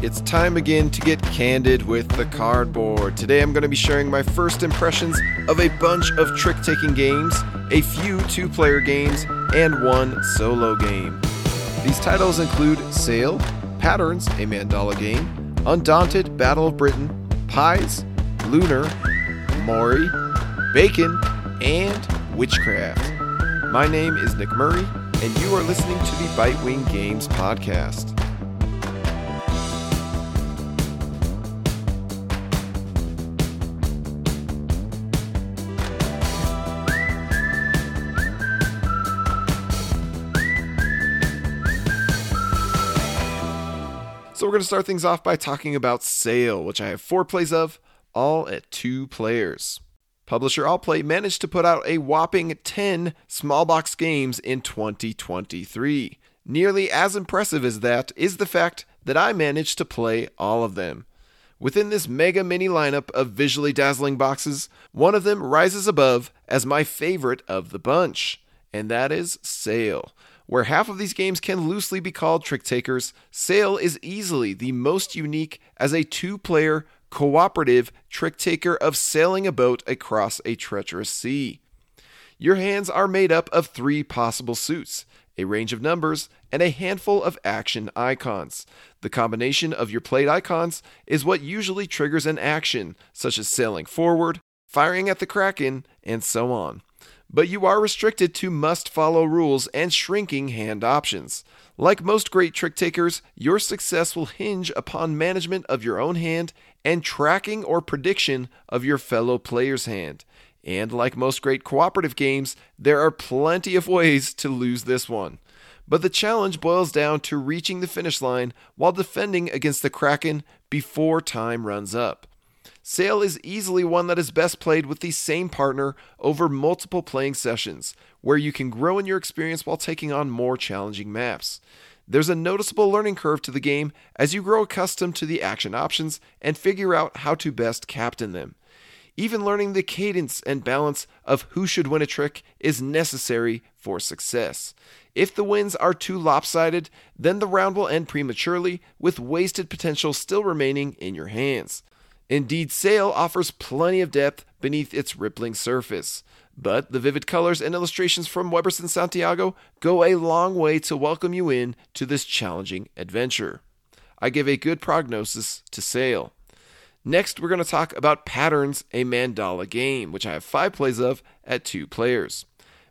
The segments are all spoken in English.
It's time again to get candid with the cardboard. Today I'm going to be sharing my first impressions of a bunch of trick taking games, a few two player games, and one solo game. These titles include Sail, Patterns, a Mandala game, Undaunted, Battle of Britain, Pies, Lunar, Mori, Bacon, and Witchcraft. My name is Nick Murray, and you are listening to the Bitewing Games podcast. We're going to start things off by talking about Sail, which I have four plays of, all at two players. Publisher Allplay managed to put out a whopping 10 small box games in 2023. Nearly as impressive as that is the fact that I managed to play all of them. Within this mega mini lineup of visually dazzling boxes, one of them rises above as my favorite of the bunch, and that is Sail. Where half of these games can loosely be called trick takers, Sail is easily the most unique as a two player, cooperative trick taker of sailing a boat across a treacherous sea. Your hands are made up of three possible suits, a range of numbers, and a handful of action icons. The combination of your played icons is what usually triggers an action, such as sailing forward, firing at the Kraken, and so on but you are restricted to must follow rules and shrinking hand options. Like most great trick takers, your success will hinge upon management of your own hand and tracking or prediction of your fellow player's hand. And like most great cooperative games, there are plenty of ways to lose this one. But the challenge boils down to reaching the finish line while defending against the Kraken before time runs up. Sail is easily one that is best played with the same partner over multiple playing sessions, where you can grow in your experience while taking on more challenging maps. There's a noticeable learning curve to the game as you grow accustomed to the action options and figure out how to best captain them. Even learning the cadence and balance of who should win a trick is necessary for success. If the wins are too lopsided, then the round will end prematurely, with wasted potential still remaining in your hands. Indeed, Sail offers plenty of depth beneath its rippling surface, but the vivid colors and illustrations from Weberson Santiago go a long way to welcome you in to this challenging adventure. I give a good prognosis to Sail. Next, we're going to talk about Patterns, a Mandala game, which I have five plays of at two players.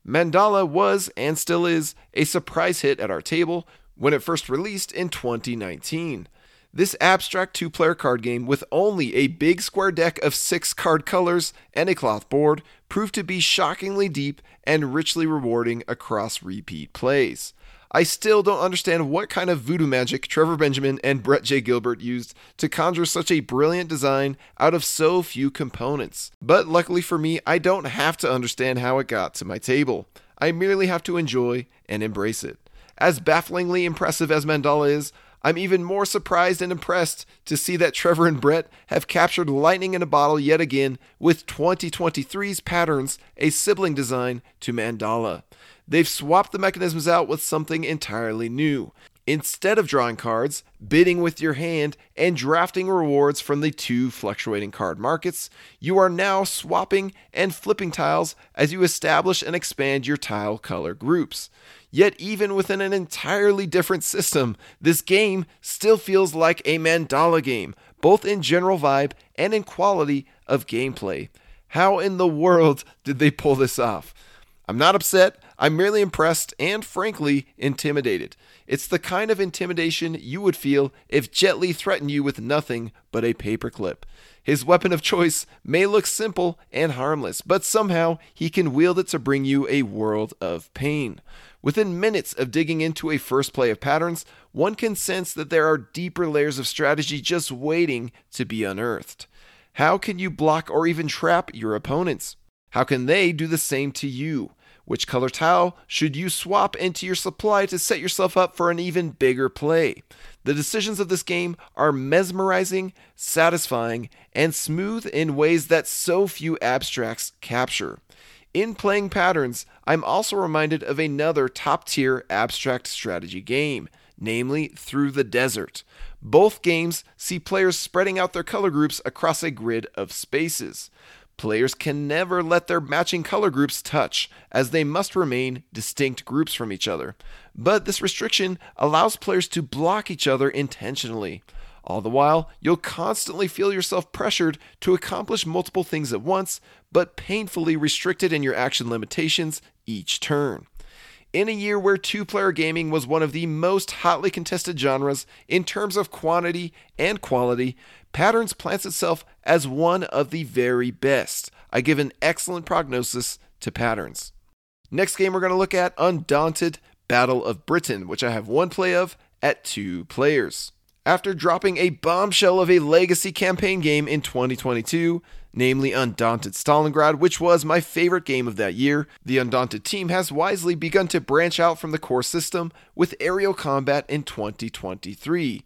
Mandala was and still is a surprise hit at our table when it first released in 2019. This abstract two player card game, with only a big square deck of six card colors and a cloth board, proved to be shockingly deep and richly rewarding across repeat plays. I still don't understand what kind of voodoo magic Trevor Benjamin and Brett J. Gilbert used to conjure such a brilliant design out of so few components. But luckily for me, I don't have to understand how it got to my table. I merely have to enjoy and embrace it. As bafflingly impressive as Mandala is, I'm even more surprised and impressed to see that Trevor and Brett have captured lightning in a bottle yet again with 2023's patterns, a sibling design to Mandala. They've swapped the mechanisms out with something entirely new. Instead of drawing cards, bidding with your hand, and drafting rewards from the two fluctuating card markets, you are now swapping and flipping tiles as you establish and expand your tile color groups. Yet, even within an entirely different system, this game still feels like a mandala game, both in general vibe and in quality of gameplay. How in the world did they pull this off? I'm not upset, I'm merely impressed and, frankly, intimidated. It's the kind of intimidation you would feel if Jet Li threatened you with nothing but a paperclip. His weapon of choice may look simple and harmless, but somehow he can wield it to bring you a world of pain. Within minutes of digging into a first play of patterns, one can sense that there are deeper layers of strategy just waiting to be unearthed. How can you block or even trap your opponents? How can they do the same to you? Which color tile should you swap into your supply to set yourself up for an even bigger play? The decisions of this game are mesmerizing, satisfying, and smooth in ways that so few abstracts capture. In playing patterns, I'm also reminded of another top tier abstract strategy game, namely Through the Desert. Both games see players spreading out their color groups across a grid of spaces. Players can never let their matching color groups touch, as they must remain distinct groups from each other. But this restriction allows players to block each other intentionally. All the while, you'll constantly feel yourself pressured to accomplish multiple things at once, but painfully restricted in your action limitations each turn. In a year where two player gaming was one of the most hotly contested genres in terms of quantity and quality, Patterns plants itself as one of the very best. I give an excellent prognosis to Patterns. Next game we're going to look at Undaunted Battle of Britain, which I have one play of at two players. After dropping a bombshell of a legacy campaign game in 2022, namely Undaunted Stalingrad, which was my favorite game of that year, the Undaunted team has wisely begun to branch out from the core system with aerial combat in 2023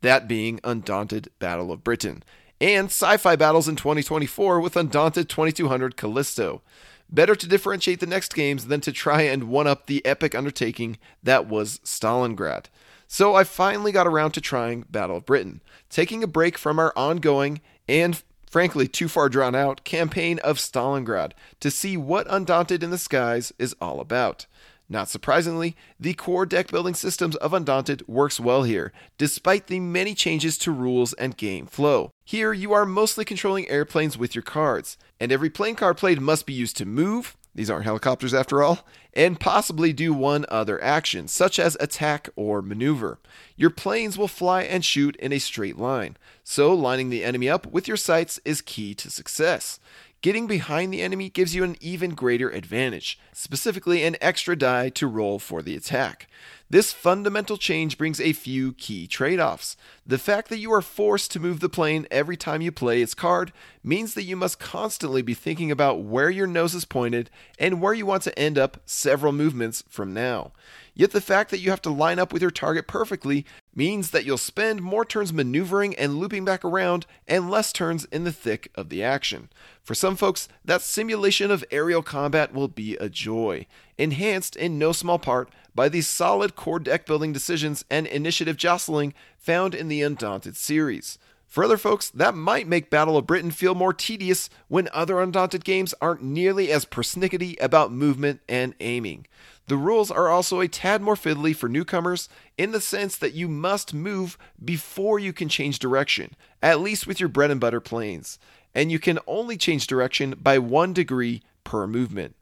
that being Undaunted Battle of Britain, and sci fi battles in 2024 with Undaunted 2200 Callisto. Better to differentiate the next games than to try and one up the epic undertaking that was Stalingrad. So I finally got around to trying Battle of Britain, taking a break from our ongoing and frankly too far drawn out campaign of Stalingrad to see what Undaunted in the Skies is all about. Not surprisingly, the core deck building systems of Undaunted works well here, despite the many changes to rules and game flow. Here, you are mostly controlling airplanes with your cards, and every plane card played must be used to move, these aren't helicopters after all, and possibly do one other action, such as attack or maneuver. Your planes will fly and shoot in a straight line, so lining the enemy up with your sights is key to success. Getting behind the enemy gives you an even greater advantage, specifically an extra die to roll for the attack. This fundamental change brings a few key trade offs. The fact that you are forced to move the plane every time you play its card means that you must constantly be thinking about where your nose is pointed and where you want to end up several movements from now. Yet the fact that you have to line up with your target perfectly means that you'll spend more turns maneuvering and looping back around and less turns in the thick of the action. For some folks, that simulation of aerial combat will be a joy, enhanced in no small part by the solid core deck building decisions and initiative jostling found in the Undaunted series. For other folks, that might make Battle of Britain feel more tedious when other Undaunted games aren't nearly as persnickety about movement and aiming. The rules are also a tad more fiddly for newcomers in the sense that you must move before you can change direction, at least with your bread and butter planes, and you can only change direction by one degree per movement.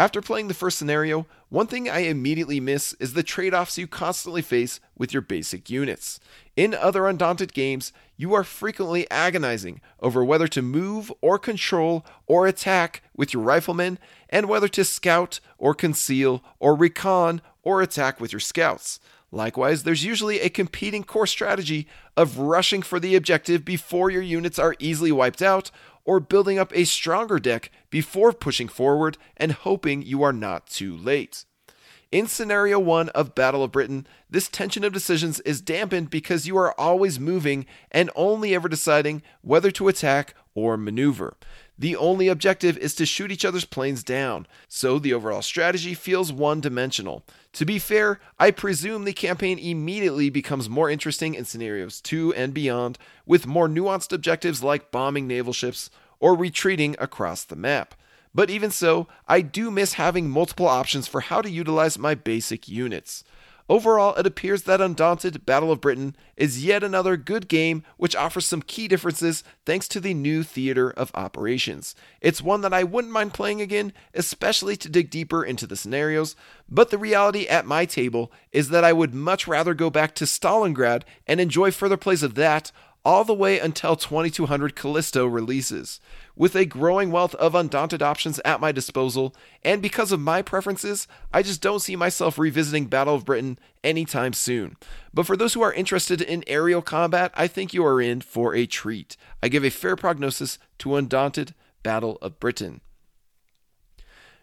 After playing the first scenario, one thing I immediately miss is the trade offs you constantly face with your basic units. In other Undaunted games, you are frequently agonizing over whether to move or control or attack with your riflemen, and whether to scout or conceal or recon or attack with your scouts. Likewise, there's usually a competing core strategy of rushing for the objective before your units are easily wiped out, or building up a stronger deck before pushing forward and hoping you are not too late. In scenario 1 of Battle of Britain, this tension of decisions is dampened because you are always moving and only ever deciding whether to attack or maneuver. The only objective is to shoot each other's planes down, so the overall strategy feels one dimensional. To be fair, I presume the campaign immediately becomes more interesting in scenarios 2 and beyond, with more nuanced objectives like bombing naval ships or retreating across the map. But even so, I do miss having multiple options for how to utilize my basic units. Overall, it appears that Undaunted Battle of Britain is yet another good game which offers some key differences thanks to the new theater of operations. It's one that I wouldn't mind playing again, especially to dig deeper into the scenarios, but the reality at my table is that I would much rather go back to Stalingrad and enjoy further plays of that all the way until 2200 Callisto releases. With a growing wealth of undaunted options at my disposal, and because of my preferences, I just don't see myself revisiting Battle of Britain anytime soon. But for those who are interested in aerial combat, I think you are in for a treat. I give a fair prognosis to Undaunted Battle of Britain.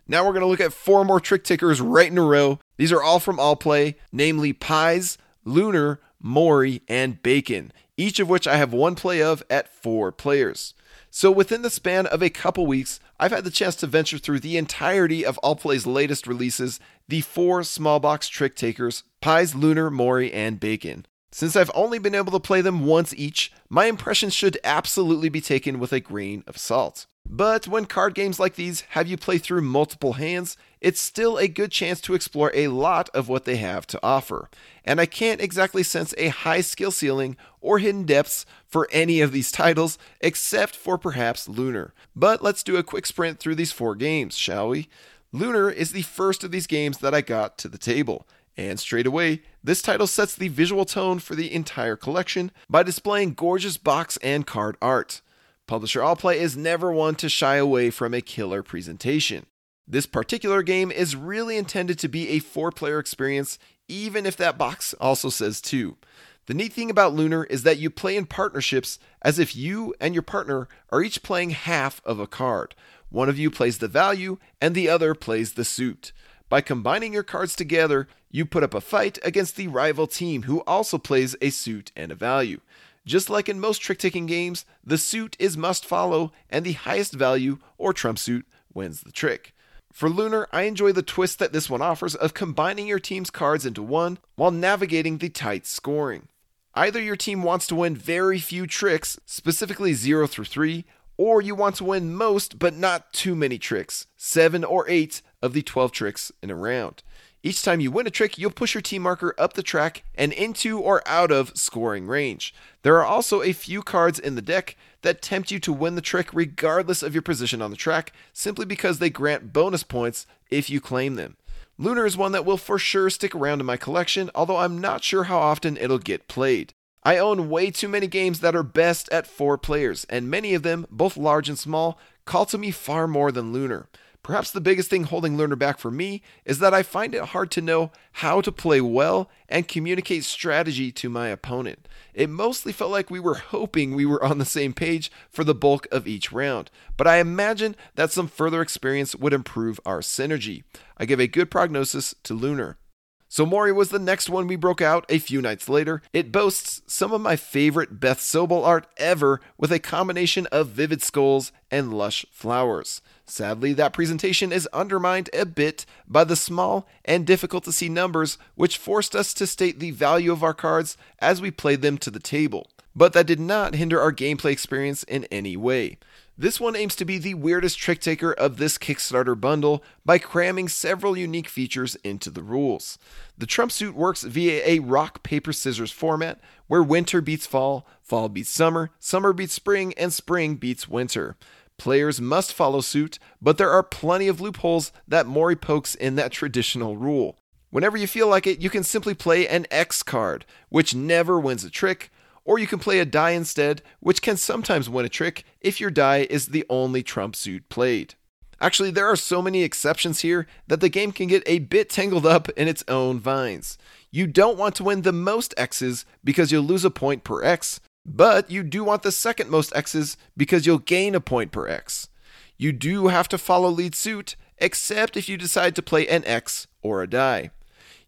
Now we're going to look at four more trick takers right in a row. These are all from Allplay, namely Pies, Lunar, Mori, and Bacon each of which I have one play of at four players. So within the span of a couple weeks, I've had the chance to venture through the entirety of Allplay's latest releases, the four small box trick takers, Pies, Lunar, Mori, and Bacon. Since I've only been able to play them once each, my impressions should absolutely be taken with a grain of salt. But when card games like these have you play through multiple hands, it's still a good chance to explore a lot of what they have to offer. And I can't exactly sense a high skill ceiling or hidden depths for any of these titles, except for perhaps Lunar. But let's do a quick sprint through these four games, shall we? Lunar is the first of these games that I got to the table. And straight away, this title sets the visual tone for the entire collection by displaying gorgeous box and card art. Publisher Allplay is never one to shy away from a killer presentation. This particular game is really intended to be a four player experience, even if that box also says two. The neat thing about Lunar is that you play in partnerships as if you and your partner are each playing half of a card. One of you plays the value, and the other plays the suit. By combining your cards together, you put up a fight against the rival team who also plays a suit and a value. Just like in most trick taking games, the suit is must follow, and the highest value, or trump suit, wins the trick. For Lunar, I enjoy the twist that this one offers of combining your team's cards into one while navigating the tight scoring. Either your team wants to win very few tricks, specifically 0 through 3, or you want to win most but not too many tricks, 7 or 8 of the 12 tricks in a round. Each time you win a trick, you'll push your team marker up the track and into or out of scoring range. There are also a few cards in the deck that tempt you to win the trick regardless of your position on the track, simply because they grant bonus points if you claim them. Lunar is one that will for sure stick around in my collection, although I'm not sure how often it'll get played. I own way too many games that are best at four players, and many of them, both large and small, call to me far more than Lunar. Perhaps the biggest thing holding Lunar back for me is that I find it hard to know how to play well and communicate strategy to my opponent. It mostly felt like we were hoping we were on the same page for the bulk of each round, but I imagine that some further experience would improve our synergy. I give a good prognosis to Lunar. So Mori was the next one we broke out a few nights later. It boasts some of my favorite Beth Sobel art ever with a combination of vivid skulls and lush flowers. Sadly, that presentation is undermined a bit by the small and difficult to see numbers, which forced us to state the value of our cards as we played them to the table. But that did not hinder our gameplay experience in any way. This one aims to be the weirdest trick taker of this Kickstarter bundle by cramming several unique features into the rules. The Trump suit works via a rock, paper, scissors format where winter beats fall, fall beats summer, summer beats spring, and spring beats winter. Players must follow suit, but there are plenty of loopholes that Mori pokes in that traditional rule. Whenever you feel like it, you can simply play an X card, which never wins a trick, or you can play a die instead, which can sometimes win a trick if your die is the only trump suit played. Actually, there are so many exceptions here that the game can get a bit tangled up in its own vines. You don't want to win the most X's because you'll lose a point per X, but you do want the second most X's because you'll gain a point per X. You do have to follow lead suit, except if you decide to play an X or a die.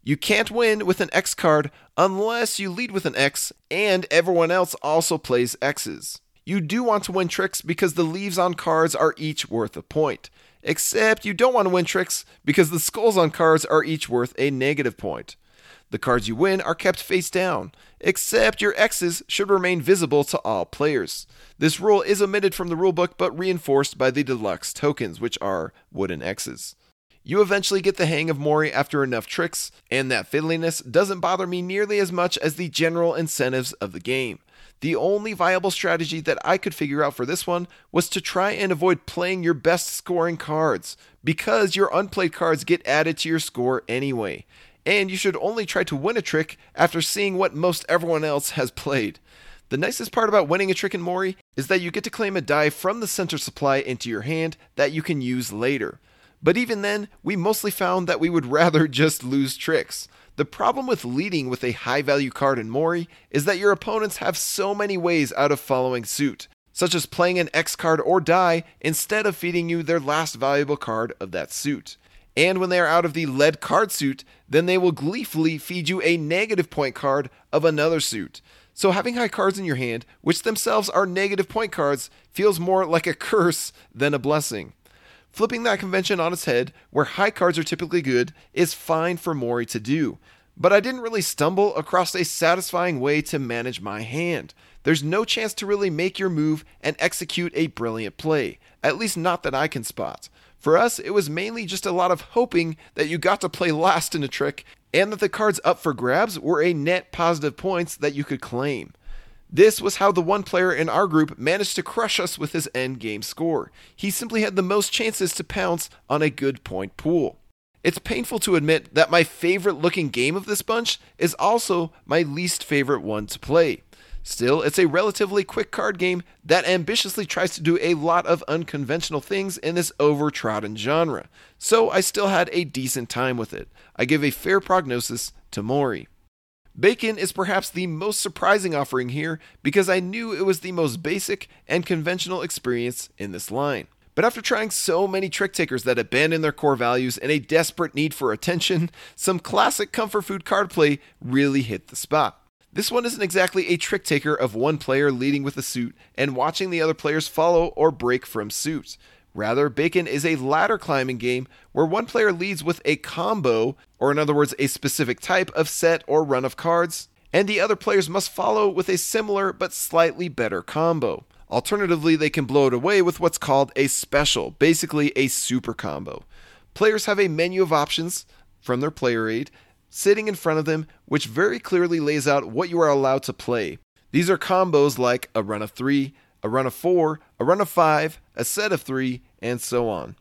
You can't win with an X card unless you lead with an X and everyone else also plays X's. You do want to win tricks because the leaves on cards are each worth a point, except you don't want to win tricks because the skulls on cards are each worth a negative point. The cards you win are kept face down, except your X's should remain visible to all players. This rule is omitted from the rulebook but reinforced by the deluxe tokens, which are wooden X's. You eventually get the hang of Mori after enough tricks, and that fiddliness doesn't bother me nearly as much as the general incentives of the game. The only viable strategy that I could figure out for this one was to try and avoid playing your best scoring cards, because your unplayed cards get added to your score anyway and you should only try to win a trick after seeing what most everyone else has played. The nicest part about winning a trick in Mori is that you get to claim a die from the center supply into your hand that you can use later. But even then, we mostly found that we would rather just lose tricks. The problem with leading with a high value card in Mori is that your opponents have so many ways out of following suit, such as playing an X card or die instead of feeding you their last valuable card of that suit. And when they are out of the lead card suit, then they will gleefully feed you a negative point card of another suit. So having high cards in your hand, which themselves are negative point cards, feels more like a curse than a blessing. Flipping that convention on its head, where high cards are typically good, is fine for Mori to do. But I didn't really stumble across a satisfying way to manage my hand. There's no chance to really make your move and execute a brilliant play, at least not that I can spot. For us, it was mainly just a lot of hoping that you got to play last in a trick and that the cards up for grabs were a net positive points that you could claim. This was how the one player in our group managed to crush us with his end game score. He simply had the most chances to pounce on a good point pool. It's painful to admit that my favorite looking game of this bunch is also my least favorite one to play. Still, it's a relatively quick card game that ambitiously tries to do a lot of unconventional things in this overtrodden genre, so I still had a decent time with it. I give a fair prognosis to Mori. Bacon is perhaps the most surprising offering here because I knew it was the most basic and conventional experience in this line. But after trying so many trick takers that abandon their core values in a desperate need for attention, some classic comfort food card play really hit the spot. This one isn't exactly a trick taker of one player leading with a suit and watching the other players follow or break from suit. Rather, Bacon is a ladder climbing game where one player leads with a combo, or in other words, a specific type of set or run of cards, and the other players must follow with a similar but slightly better combo. Alternatively, they can blow it away with what's called a special, basically a super combo. Players have a menu of options from their player aid sitting in front of them, which very clearly lays out what you are allowed to play. These are combos like a run of three, a run of four, a run of five, a set of three, and so on.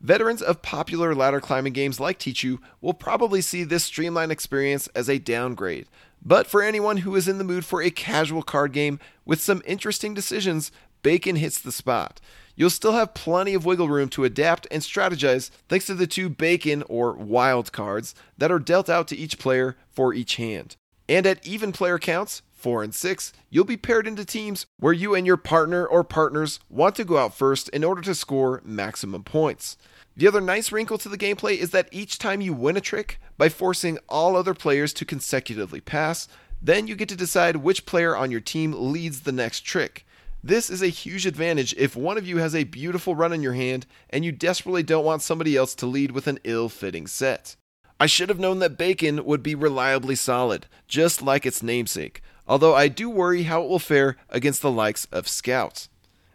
Veterans of popular ladder climbing games like Tichu will probably see this streamlined experience as a downgrade, but for anyone who is in the mood for a casual card game with some interesting decisions, Bacon hits the spot you'll still have plenty of wiggle room to adapt and strategize thanks to the two bacon or wild cards that are dealt out to each player for each hand. And at even player counts, 4 and 6, you'll be paired into teams where you and your partner or partners want to go out first in order to score maximum points. The other nice wrinkle to the gameplay is that each time you win a trick by forcing all other players to consecutively pass, then you get to decide which player on your team leads the next trick. This is a huge advantage if one of you has a beautiful run in your hand and you desperately don't want somebody else to lead with an ill fitting set. I should have known that Bacon would be reliably solid, just like its namesake, although I do worry how it will fare against the likes of Scout.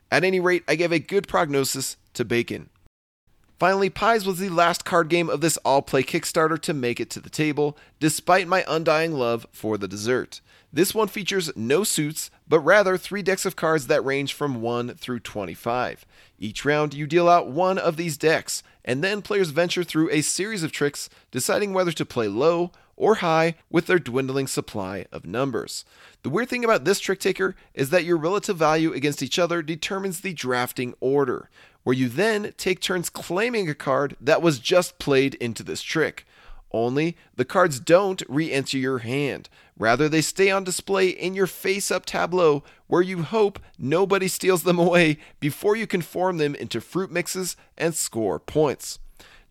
At any rate, I give a good prognosis to Bacon. Finally, Pies was the last card game of this Allplay Kickstarter to make it to the table, despite my undying love for the dessert. This one features no suits, but rather three decks of cards that range from 1 through 25. Each round, you deal out one of these decks, and then players venture through a series of tricks, deciding whether to play low or high with their dwindling supply of numbers. The weird thing about this trick taker is that your relative value against each other determines the drafting order, where you then take turns claiming a card that was just played into this trick. Only the cards don't re enter your hand. Rather, they stay on display in your face up tableau where you hope nobody steals them away before you can form them into fruit mixes and score points.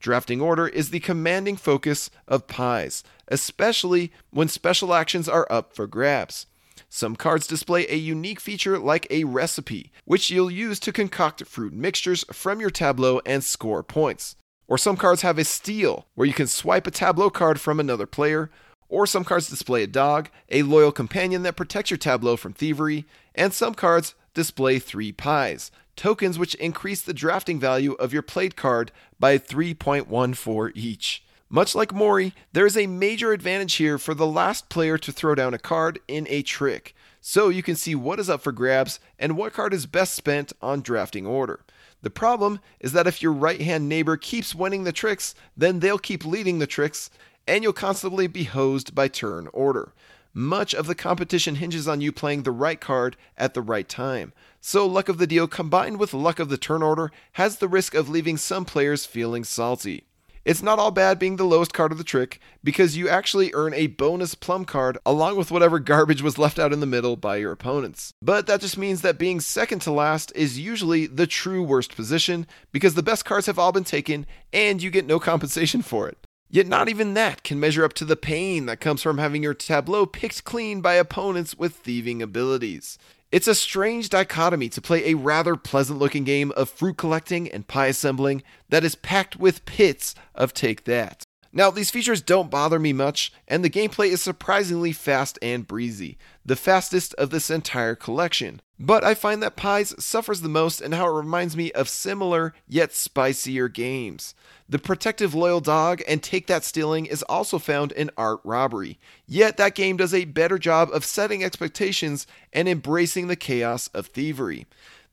Drafting order is the commanding focus of pies, especially when special actions are up for grabs. Some cards display a unique feature like a recipe, which you'll use to concoct fruit mixtures from your tableau and score points. Or some cards have a steal, where you can swipe a tableau card from another player. Or some cards display a dog, a loyal companion that protects your tableau from thievery. And some cards display three pies, tokens which increase the drafting value of your played card by 3.14 each. Much like Mori, there is a major advantage here for the last player to throw down a card in a trick, so you can see what is up for grabs and what card is best spent on drafting order. The problem is that if your right hand neighbor keeps winning the tricks, then they'll keep leading the tricks, and you'll constantly be hosed by turn order. Much of the competition hinges on you playing the right card at the right time. So, luck of the deal combined with luck of the turn order has the risk of leaving some players feeling salty. It's not all bad being the lowest card of the trick, because you actually earn a bonus plum card along with whatever garbage was left out in the middle by your opponents. But that just means that being second to last is usually the true worst position, because the best cards have all been taken and you get no compensation for it. Yet not even that can measure up to the pain that comes from having your tableau picked clean by opponents with thieving abilities. It's a strange dichotomy to play a rather pleasant looking game of fruit collecting and pie assembling that is packed with pits of Take That. Now, these features don't bother me much, and the gameplay is surprisingly fast and breezy, the fastest of this entire collection. But I find that Pies suffers the most in how it reminds me of similar yet spicier games. The protective loyal dog and take that stealing is also found in Art Robbery, yet that game does a better job of setting expectations and embracing the chaos of thievery.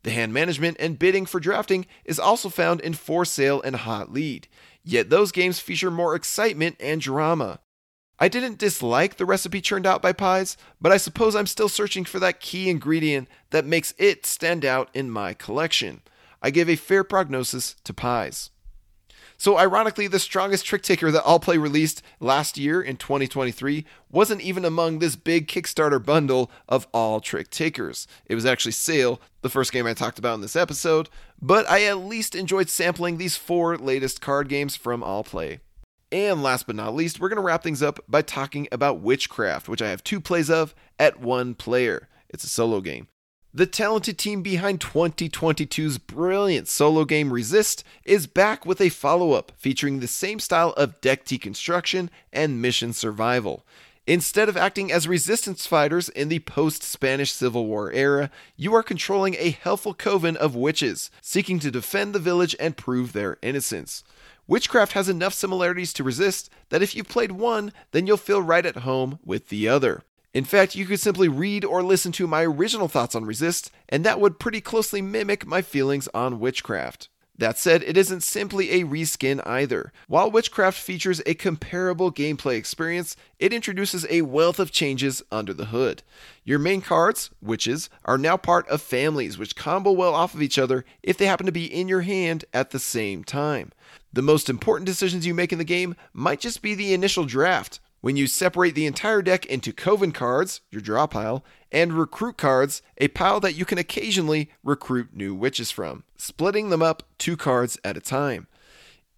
The hand management and bidding for drafting is also found in For Sale and Hot Lead. Yet those games feature more excitement and drama. I didn't dislike the recipe churned out by Pies, but I suppose I'm still searching for that key ingredient that makes it stand out in my collection. I give a fair prognosis to Pies. So, ironically, the strongest trick taker that Allplay released last year in 2023 wasn't even among this big Kickstarter bundle of all trick takers. It was actually Sail, the first game I talked about in this episode, but I at least enjoyed sampling these four latest card games from Allplay. And last but not least, we're going to wrap things up by talking about Witchcraft, which I have two plays of at one player. It's a solo game. The talented team behind 2022's brilliant solo game Resist is back with a follow up featuring the same style of deck deconstruction and mission survival. Instead of acting as resistance fighters in the post Spanish Civil War era, you are controlling a helpful coven of witches, seeking to defend the village and prove their innocence. Witchcraft has enough similarities to Resist that if you've played one, then you'll feel right at home with the other. In fact, you could simply read or listen to my original thoughts on Resist, and that would pretty closely mimic my feelings on Witchcraft. That said, it isn't simply a reskin either. While Witchcraft features a comparable gameplay experience, it introduces a wealth of changes under the hood. Your main cards, witches, are now part of families which combo well off of each other if they happen to be in your hand at the same time. The most important decisions you make in the game might just be the initial draft, when you separate the entire deck into Coven cards, your draw pile, and Recruit cards, a pile that you can occasionally recruit new witches from, splitting them up two cards at a time.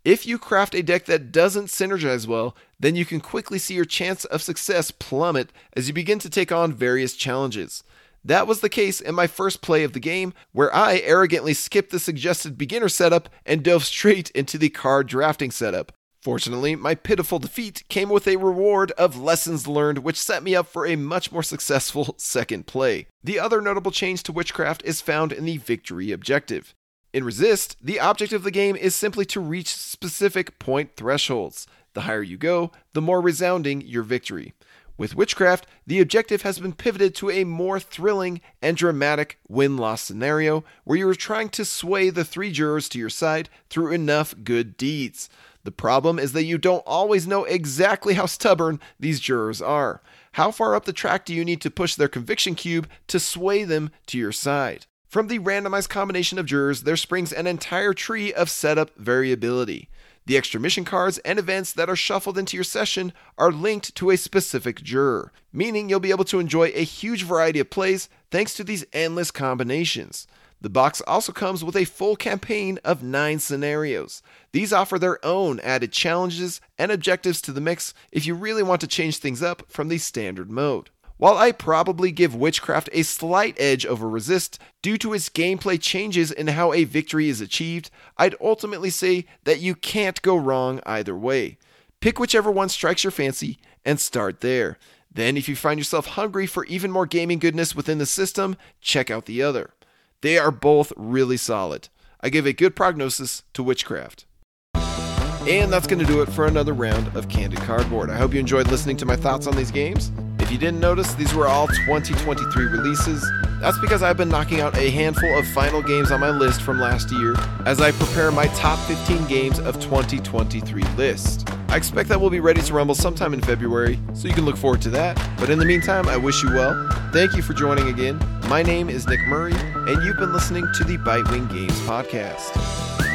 If you craft a deck that doesn't synergize well, then you can quickly see your chance of success plummet as you begin to take on various challenges. That was the case in my first play of the game, where I arrogantly skipped the suggested beginner setup and dove straight into the card drafting setup, Fortunately, my pitiful defeat came with a reward of lessons learned, which set me up for a much more successful second play. The other notable change to Witchcraft is found in the victory objective. In Resist, the object of the game is simply to reach specific point thresholds. The higher you go, the more resounding your victory. With Witchcraft, the objective has been pivoted to a more thrilling and dramatic win loss scenario where you are trying to sway the three jurors to your side through enough good deeds. The problem is that you don't always know exactly how stubborn these jurors are. How far up the track do you need to push their conviction cube to sway them to your side? From the randomized combination of jurors, there springs an entire tree of setup variability. The extra mission cards and events that are shuffled into your session are linked to a specific juror, meaning you'll be able to enjoy a huge variety of plays thanks to these endless combinations. The box also comes with a full campaign of nine scenarios. These offer their own added challenges and objectives to the mix if you really want to change things up from the standard mode. While I probably give Witchcraft a slight edge over Resist due to its gameplay changes in how a victory is achieved, I'd ultimately say that you can't go wrong either way. Pick whichever one strikes your fancy and start there. Then, if you find yourself hungry for even more gaming goodness within the system, check out the other. They are both really solid. I give a good prognosis to Witchcraft. And that's going to do it for another round of Candid Cardboard. I hope you enjoyed listening to my thoughts on these games. If you didn't notice, these were all 2023 releases. That's because I've been knocking out a handful of final games on my list from last year as I prepare my top 15 games of 2023 list. I expect that we'll be ready to rumble sometime in February, so you can look forward to that. But in the meantime, I wish you well. Thank you for joining again. My name is Nick Murray, and you've been listening to the Bitewing Games Podcast.